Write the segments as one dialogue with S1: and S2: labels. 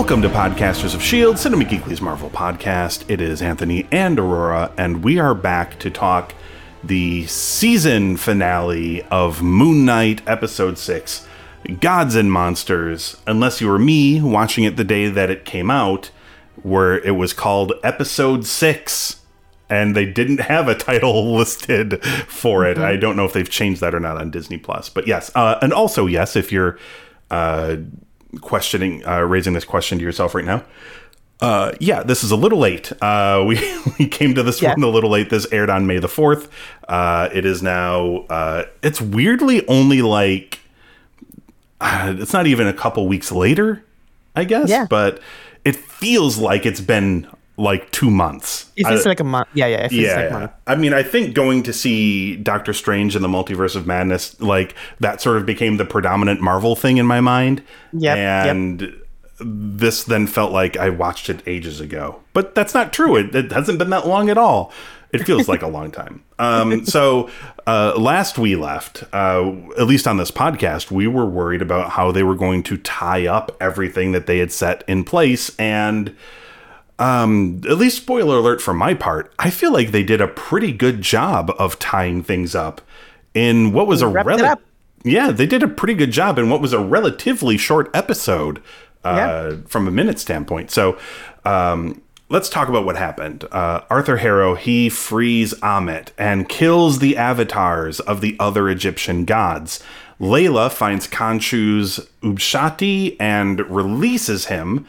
S1: Welcome to Podcasters of S.H.I.E.L.D., Cinema Geekly's Marvel podcast. It is Anthony and Aurora, and we are back to talk the season finale of Moon Knight Episode 6 Gods and Monsters. Unless you were me watching it the day that it came out, where it was called Episode 6 and they didn't have a title listed for it. I don't know if they've changed that or not on Disney Plus, but yes, uh, and also yes, if you're uh, questioning, uh, raising this question to yourself right now. Uh, yeah, this is a little late. Uh, we we came to this
S2: Yeah.
S1: one a little late. This aired on May the fourth. Uh, it is now. Uh, it's weirdly only like. Uh, it's not even a couple weeks later, I guess.
S2: Yeah.
S1: But it feels like it's been like two months.
S2: It feels
S1: I-
S2: like a month. Yeah, yeah. It feels
S1: yeah,
S2: like
S1: yeah.
S2: month.
S1: I mean, I think going to see Doctor Strange in the Multiverse of Madness, like that, sort of became the predominant Marvel thing in my mind.
S2: Yep, yep.
S1: and this then felt like I watched it ages ago, but that's not true. It, it hasn't been that long at all. It feels like a long time. Um, so uh, last we left, uh, at least on this podcast, we were worried about how they were going to tie up everything that they had set in place and um, at least spoiler alert for my part, I feel like they did a pretty good job of tying things up in what was a
S2: Wrapped
S1: rel-
S2: up.
S1: Yeah, they did a pretty good job in what was a relatively short episode uh,
S2: Yeah.
S1: from a minute standpoint. So, um, let's talk about what happened. Uh, Arthur Harrow he frees Amit and kills the avatars of the other Egyptian gods. Layla finds Khonshu's Ushabti and releases him,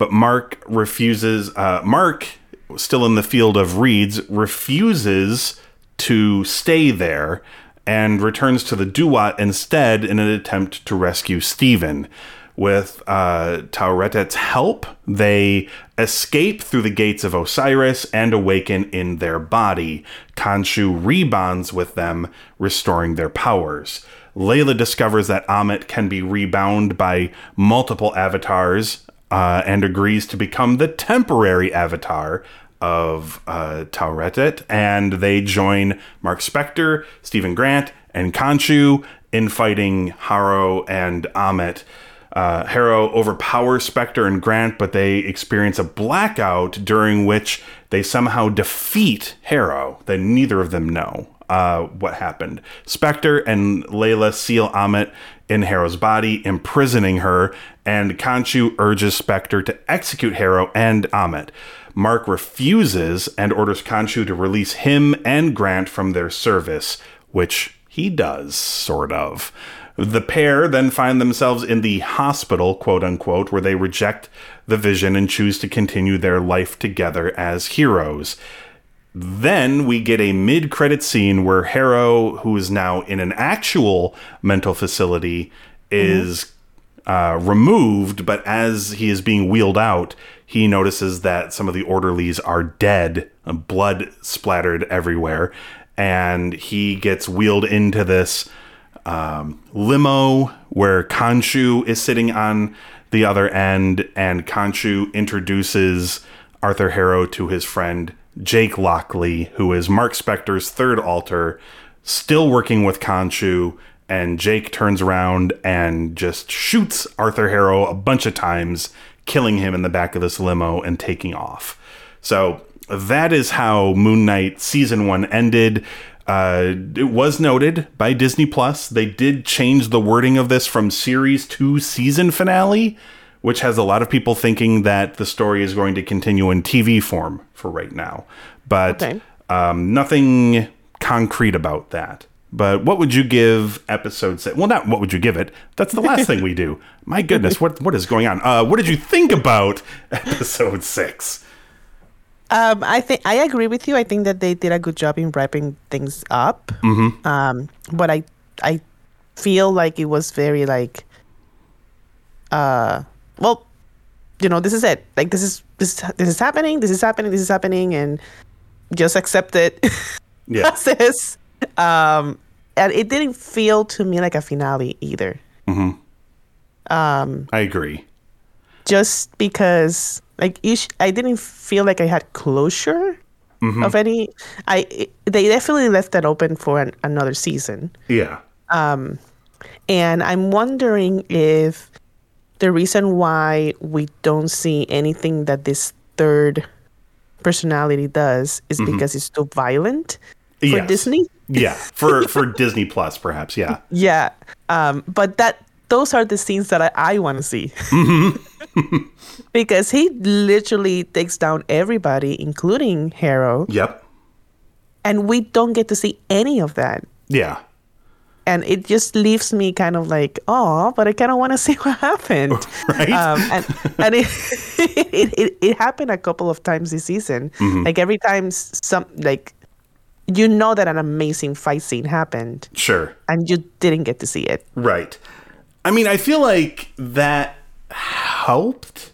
S1: but Mark refuses. Uh, Mark, still in the field of reeds, refuses to stay there and returns to the Duat instead in an attempt to rescue Steven. With uh, Taweret's help, they escape through the gates of Osiris and awaken in their body. Khonshu rebonds with them, restoring their powers. Layla discovers that Amit can be rebound by multiple avatars uh, and agrees to become the temporary avatar of uh, Taweret, and they join Mark Spector, Steven Grant, and Khonshu in fighting Harrow and Amit. Uh, overpowers Spector and Grant, but they experience a blackout during which they somehow defeat Harrow. That neither of them know uh, what happened. Spector and Layla seal Amit in Harrow's body, imprisoning her, and Khonshu urges Spector to execute Harrow and Amit. Mark refuses and orders Khonshu to release him and Grant from their service, which he does, sort of. The pair then find themselves in the hospital, quote unquote, where they reject the vision and choose to continue their life together as heroes. Then we get a mid credit scene where Harrow, who is now in an actual mental facility, is uh, removed, but as he is being wheeled out, he notices that some of the orderlies are dead, uh, blood splattered everywhere, and he gets wheeled into this um, limo where Khonshu is sitting on the other end, and Khonshu introduces Arthur Harrow to his friend Jake Lockley, who is Mark Spector's third alter, still working with Khonshu. And Jake turns around and just shoots Arthur Harrow a bunch of times, killing him in the back of this limo and taking off. So that is how Moon Knight season one ended. Uh, it was noted by Disney Plus. They did change the wording of this from series to season finale, which has a lot of people thinking that the story is going to continue in TV form for right now. But
S2: Okay.
S1: um, nothing concrete about that. But what would you give episode six? Well, not what would you give it. That's the last thing we do. My goodness, what what is going on? Uh, what did you think about episode six?
S2: Um, I think I agree with you. I think that they did a good job in wrapping things up. Mm-hmm. Um, but I I feel like it was very like, uh, well, you know, this is it. Like this is this this is happening. This is happening. This is happening, and just accept it.
S1: Yeah.
S2: this. Um, and it didn't feel to me like a finale either. Mhm.
S1: Um I agree.
S2: just because like sh- I didn't feel like I had closure of any I it- they definitely left that open for an, another season
S1: Yeah.
S2: Um, and I'm wondering if the reason why we don't see anything that this third personality does is because it's too violent for
S1: Yes.
S2: Disney
S1: Yeah. For for Disney Plus, perhaps. Yeah.
S2: yeah um but that those are the scenes that I, I want to see because he literally takes down everybody including Harrow
S1: Yep.
S2: and we don't get to see any of that
S1: Yeah.
S2: And it just leaves me kind of like oh but i kind of want to see what happened
S1: Right?
S2: um, and and it, it, it it happened a couple of times this season
S1: Mm-hmm.
S2: like every time some like you know that an amazing fight scene happened
S1: Sure.
S2: and you didn't get to see it
S1: Right. I mean, I feel like that helped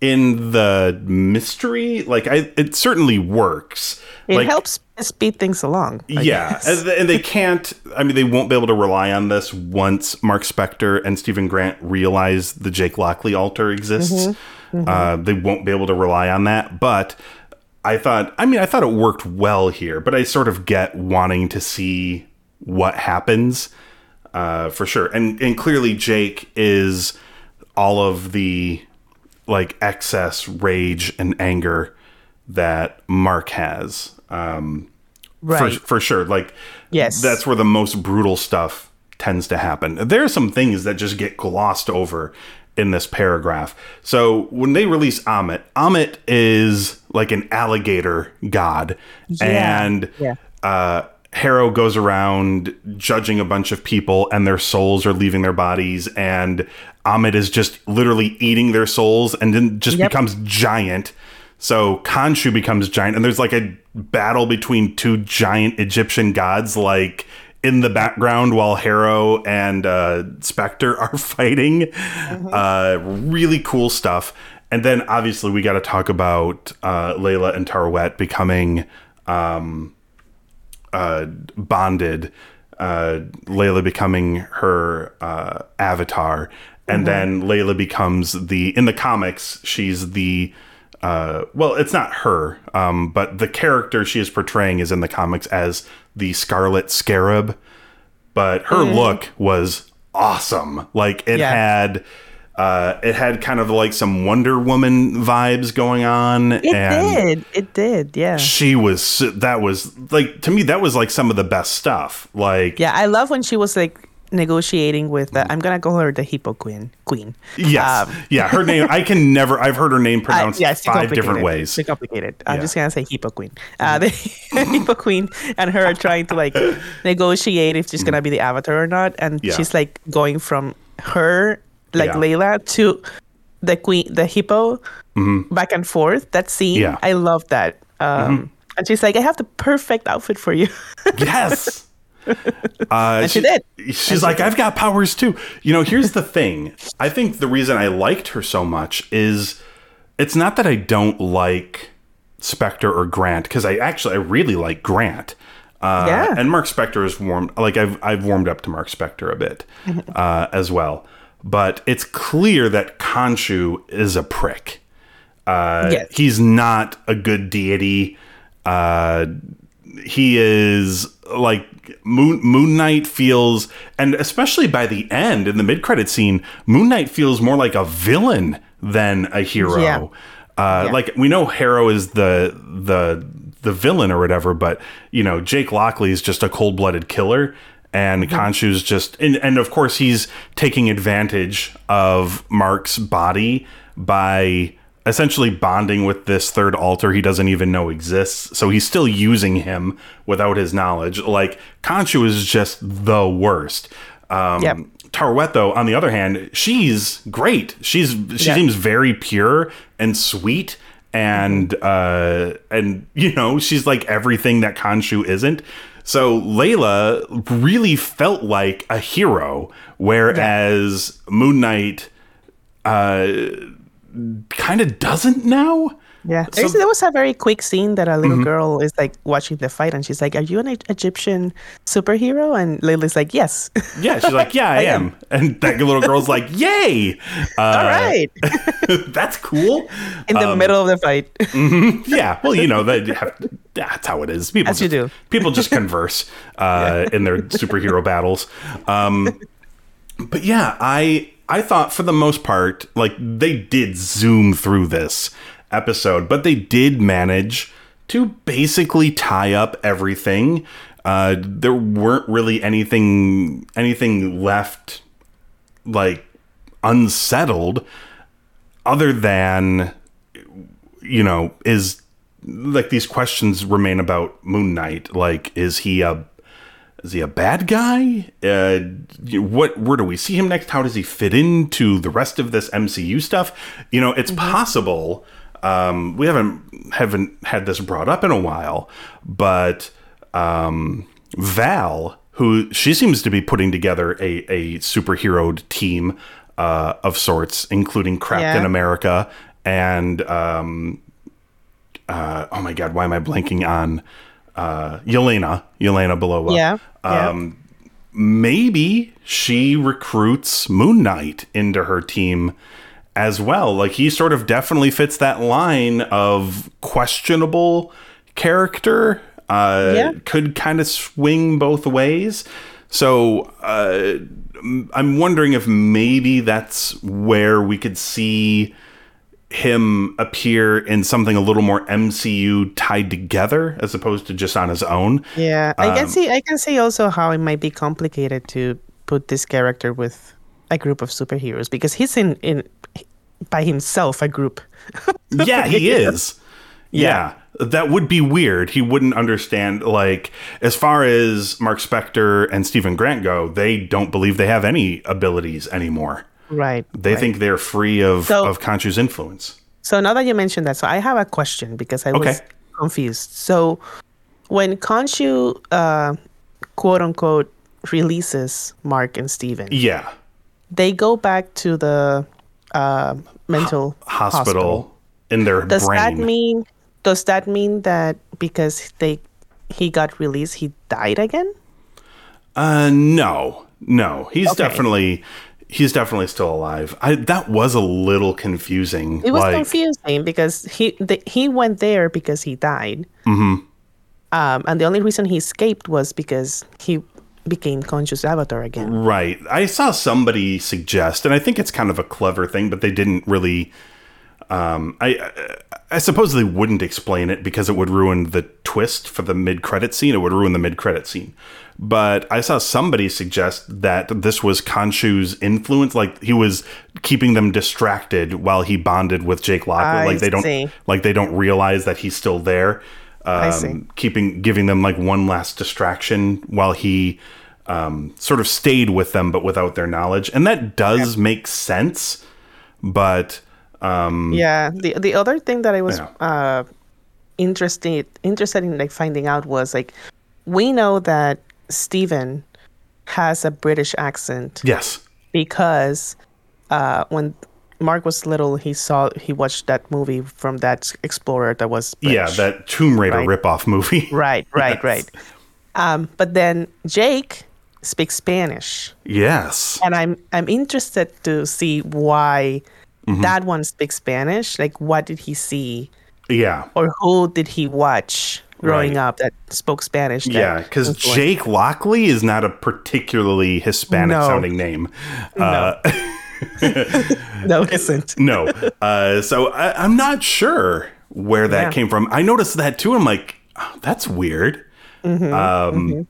S1: in the mystery. Like, I it certainly works.
S2: it
S1: like,
S2: helps speed things along I
S1: yeah, and they- can't. I mean, they won't be able to rely on this once Mark Spector and Steven Grant realize the Jake Lockley alter exists. Uh, they won't be able to rely on that. But I thought, I mean, I thought it worked well here. But I sort of get wanting to see what happens uh, for sure. And and clearly, Jake is all of the like excess rage and anger that Mark has. Um,
S2: right
S1: for, for sure. Like,
S2: Yes.
S1: that's where the most brutal stuff tends to happen. There are some things that just get glossed over in this paragraph. So when they release Amit, Amit is like an alligator god,
S2: Yeah.
S1: and
S2: Yeah.
S1: uh, Harrow goes around judging a bunch of people, and their souls are leaving their bodies, and Amit is just literally eating their souls, and then just
S2: Yep.
S1: becomes giant. So Khonshu becomes giant, and there's like a battle between two giant Egyptian gods, like in the background while Harrow and uh, Spector are fighting. Uh, really cool stuff. And then obviously we got to talk about uh, Layla and Taweret becoming um, uh, bonded. Uh, Layla becoming her uh, avatar, and then Layla becomes the in the comics. She's the uh, well, it's not her, um, but the character she is portraying is in the comics as the Scarlet Scarab. But her look was awesome. Like it
S2: Yeah.
S1: had, uh, it had kind of like some Wonder Woman vibes going on.
S2: it
S1: and
S2: did it did yeah
S1: she was that was like to me that was like some of the best stuff. Like
S2: yeah i love when she was like negotiating with uh, i'm gonna call her the hippo queen queen
S1: yes,
S2: Um,
S1: yeah, her name I can never I've heard her name
S2: Uh,
S1: pronounced
S2: yeah,
S1: five different ways.
S2: Too complicated. I'm
S1: Yeah.
S2: just gonna say Hippo Queen. Uh, the Hippo Queen and her are trying to like negotiate if she's gonna be the avatar or not, and
S1: Mm-hmm. Yeah.
S2: she's like going from her like
S1: Yeah.
S2: Layla to the queen, the hippo, back and forth. That scene,
S1: Mm-hmm. Yeah. Mm-hmm.
S2: I love that. Um, And she's like, I have the perfect outfit for you.
S1: Yes. Uh,
S2: she did.
S1: She's like, I've got powers too. You know, here's the thing. I think the reason I liked her so much is it's not that I don't like Spector or Grant, because I actually I really like Grant. Uh,
S2: Yeah.
S1: And Mark Spector is warmed like I've I've warmed up to Mark Spector a bit uh, as well. But it's clear that Khonshu is a prick. Uh,
S2: Yes.
S1: He's not a good deity. He is like Moon Moon Knight feels, and especially by the end in the mid credit scene, Moon Knight feels more like a villain than a hero.
S2: Yeah.
S1: Uh,
S2: Yeah.
S1: Like we know Harrow is the the the villain or whatever, but you know Jake Lockley is just a cold blooded killer, and
S2: Mm-hmm.
S1: Khonshu's just and, and of course he's taking advantage of Mark's body by essentially bonding with this third alter he doesn't even know exists. So he's still using him without his knowledge. Like Khonshu is just the worst. Um,
S2: Yep.
S1: Taweret, on the other hand, she's great. She's she
S2: Yeah.
S1: seems very pure and sweet, and uh, and you know she's like everything that Khonshu isn't. So Layla really felt like a hero, whereas Moon Knight uh, kind of doesn't now.
S2: Yeah,
S1: So-
S2: there was a very quick scene that a little girl is like watching the fight, and she's like, "Are you an Egyptian superhero?" And Lily's like, "Yes."
S1: Yeah, she's like, yeah, I, am. and that little girl's like, yay, uh,
S2: All right,
S1: that's cool.
S2: in the middle of the fight.
S1: yeah well you know that that's how it is people
S2: As you
S1: just,
S2: do.
S1: people just converse uh, in their superhero battles um, but yeah i i thought for the most part like they did zoom through this episode but they did manage to basically tie up everything uh, there weren't really anything anything left like unsettled other than you know, is like these questions remain about Moon Knight. Like, is he a is he a bad guy? Uh, what where do we see him next? How does he fit into the rest of this MCU stuff? You know, it's possible. Um, we haven't haven't had this brought up in a while, but um, Val, who she seems to be putting together a a superheroed team uh, of sorts, including Captain
S2: Yeah.
S1: America and um, uh, oh my god, why am I blanking on uh, Yelena? Yelena Belova.
S2: Yeah, yeah.
S1: Um, maybe she recruits Moon Knight into her team as well. Like he sort of definitely fits that line of questionable character. Uh,
S2: Yeah.
S1: could kind of swing both ways. So uh, I'm wondering if maybe that's where we could see him appear in something a little more MCU tied together as opposed to just on his own.
S2: Yeah, I
S1: Um,
S2: can see. I can see also how it might be complicated to put this character with a group of superheroes because he's in in by himself a group.
S1: Yeah, he is. Yeah. That would be weird. He wouldn't understand like as far as Mark Spector and Steven Grant go, they don't believe they have any abilities anymore.
S2: Right.
S1: They
S2: right.
S1: think they're free of,
S2: So-
S1: of Khonshu's influence.
S2: So now that you mentioned that, so I have a question because I was confused. So when Khonshu, uh, quote unquote, releases Mark and Steven,
S1: Yeah.
S2: they go back to the uh, mental
S1: Hospital, in their
S2: Does
S1: brain.
S2: that mean? Does that mean that because they he got released, he died again?
S1: Uh, no, no. He's
S2: Okay.
S1: definitely he's definitely still alive. I that was a little confusing.
S2: It was
S1: like,
S2: confusing because he the, he went there because he died. Mm-hmm. Um, and the only reason he escaped was because he became conscious avatar again.
S1: Right. I saw somebody suggest, and I think it's kind of a clever thing, but they didn't really. Um, I, I suppose they wouldn't explain it because it would ruin the twist for the mid credit scene. It would ruin the mid credit scene. But I saw somebody suggest that this was Khonshu's influence, like he was keeping them distracted while he bonded with Jake Lockley.
S2: I
S1: like they don't,
S2: see.
S1: like they don't realize that he's still there. Um,
S2: see.
S1: Keeping, giving them like one last distraction while he um, sort of stayed with them, but without their knowledge, and that does make sense. But um,
S2: Yeah. The the other thing that I was
S1: Yeah.
S2: uh, interested interested in like finding out was like we know that Steven has a British accent
S1: yes,
S2: because uh, when Mark was little, he saw he watched that movie from that explorer that was
S1: yeah, that Tomb Raider
S2: Right.
S1: ripoff movie.
S2: right, right,
S1: Yes.
S2: right. Um, but then Jake speaks Spanish,
S1: yes,
S2: and I'm I'm interested to see why
S1: Mm-hmm.
S2: that one speaks Spanish. Like, what did he see,
S1: yeah,
S2: or who did he watch growing
S1: Right.
S2: up that spoke Spanish? that
S1: yeah. Because Jake Lockley is not a particularly Hispanic
S2: No.
S1: sounding name. Uh,
S2: no, it isn't.
S1: no. Uh, so I, I'm not sure where that
S2: Yeah.
S1: came from. I noticed that too. I'm like, oh, that's weird.
S2: Mm-hmm.
S1: Um,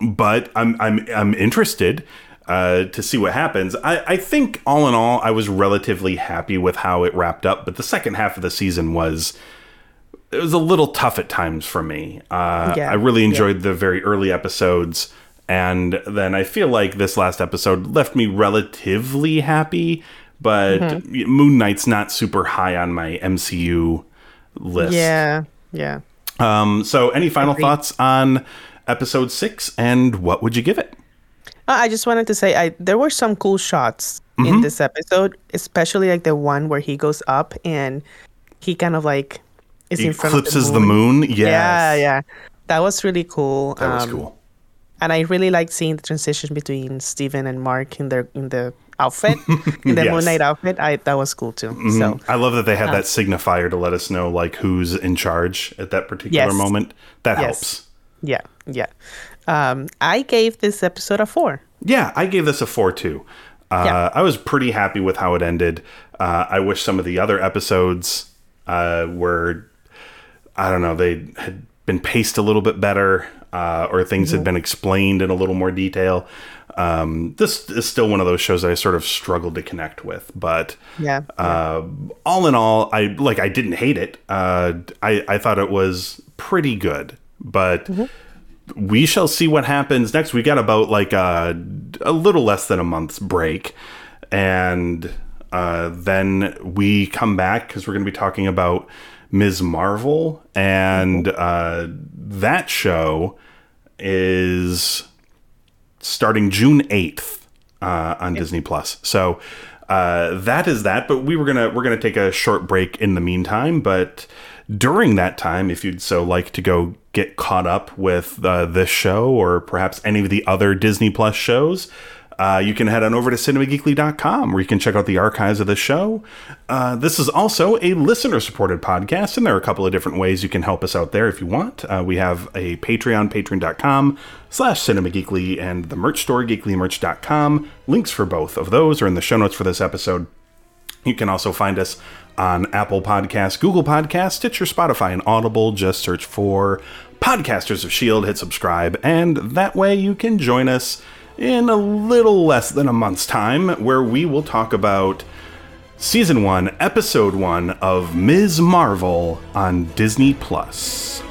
S1: But I'm I'm I'm interested. Uh, to see what happens. I, I think all in all, I was relatively happy with how it wrapped up, but the second half of the season was it was a little tough at times for me. Uh,
S2: Yeah,
S1: I really enjoyed the very early episodes, and then I feel like this last episode left me relatively happy. But
S2: Mm-hmm.
S1: Moon Knight's not super high on my MCU list.
S2: Yeah, yeah.
S1: Um, so, any final
S2: Agreed.
S1: thoughts on episode six, and what would you give it?
S2: Uh, I just wanted to say I there were some cool shots
S1: Mm-hmm.
S2: in this episode, especially like the one where he goes up and he kind of like is in front
S1: Eclipses
S2: of
S1: the moon. Yes.
S2: Yeah, yeah. That was really cool.
S1: That was
S2: Um,
S1: cool.
S2: And I really liked seeing the transition between Steven and Mark in their in the outfit, in the
S1: Yes.
S2: Moon Knight outfit. I that was cool too. So
S1: I love that they had that signifier to let us know like who's in charge at that particular
S2: Yes.
S1: moment. That
S2: Yes.
S1: helps.
S2: yeah, yeah. Um, I gave this episode a four.
S1: Yeah, I gave this a four too. Uh,
S2: Yeah.
S1: I was pretty happy with how it ended. Uh, I wish some of the other episodes uh, were, I don't know, they had been paced a little bit better, uh, or things
S2: Mm-hmm.
S1: had been explained in a little more detail. Um, this is still one of those shows that I sort of struggled to connect with, but
S2: Yeah.
S1: uh, all in all, I like. I didn't hate it. Uh, I I thought it was pretty good, but we shall see what happens next. We got about like a, a little less than a month's break, and uh, then we come back because we're going to be talking about Ms. Marvel, and uh, that show is starting June eighth uh, on Disney Plus. So uh, that is that. But we were gonna we're gonna take a short break in the meantime. But during that time, if you'd so like to go get caught up with uh, this show or perhaps any of the other Disney Plus shows. Uh, you can head on over to cinemageekly.com where you can check out the archives of the show. Uh, this is also a listener supported podcast, and there are a couple of different ways you can help us out there if you want. Uh, we have a Patreon, patreon.com slash cinemageekly, and the merch store, geeklymerch.com. Links for both of those are in the show notes for this episode. You can also find us on Apple Podcasts, Google Podcasts, Stitcher, Spotify, and Audible. Just search for Podcasters of S.H.I.E.L.D., hit subscribe, and that way you can join us in a little less than a month's time where we will talk about Season 1, Episode 1 of Ms. Marvel on Disney Plus.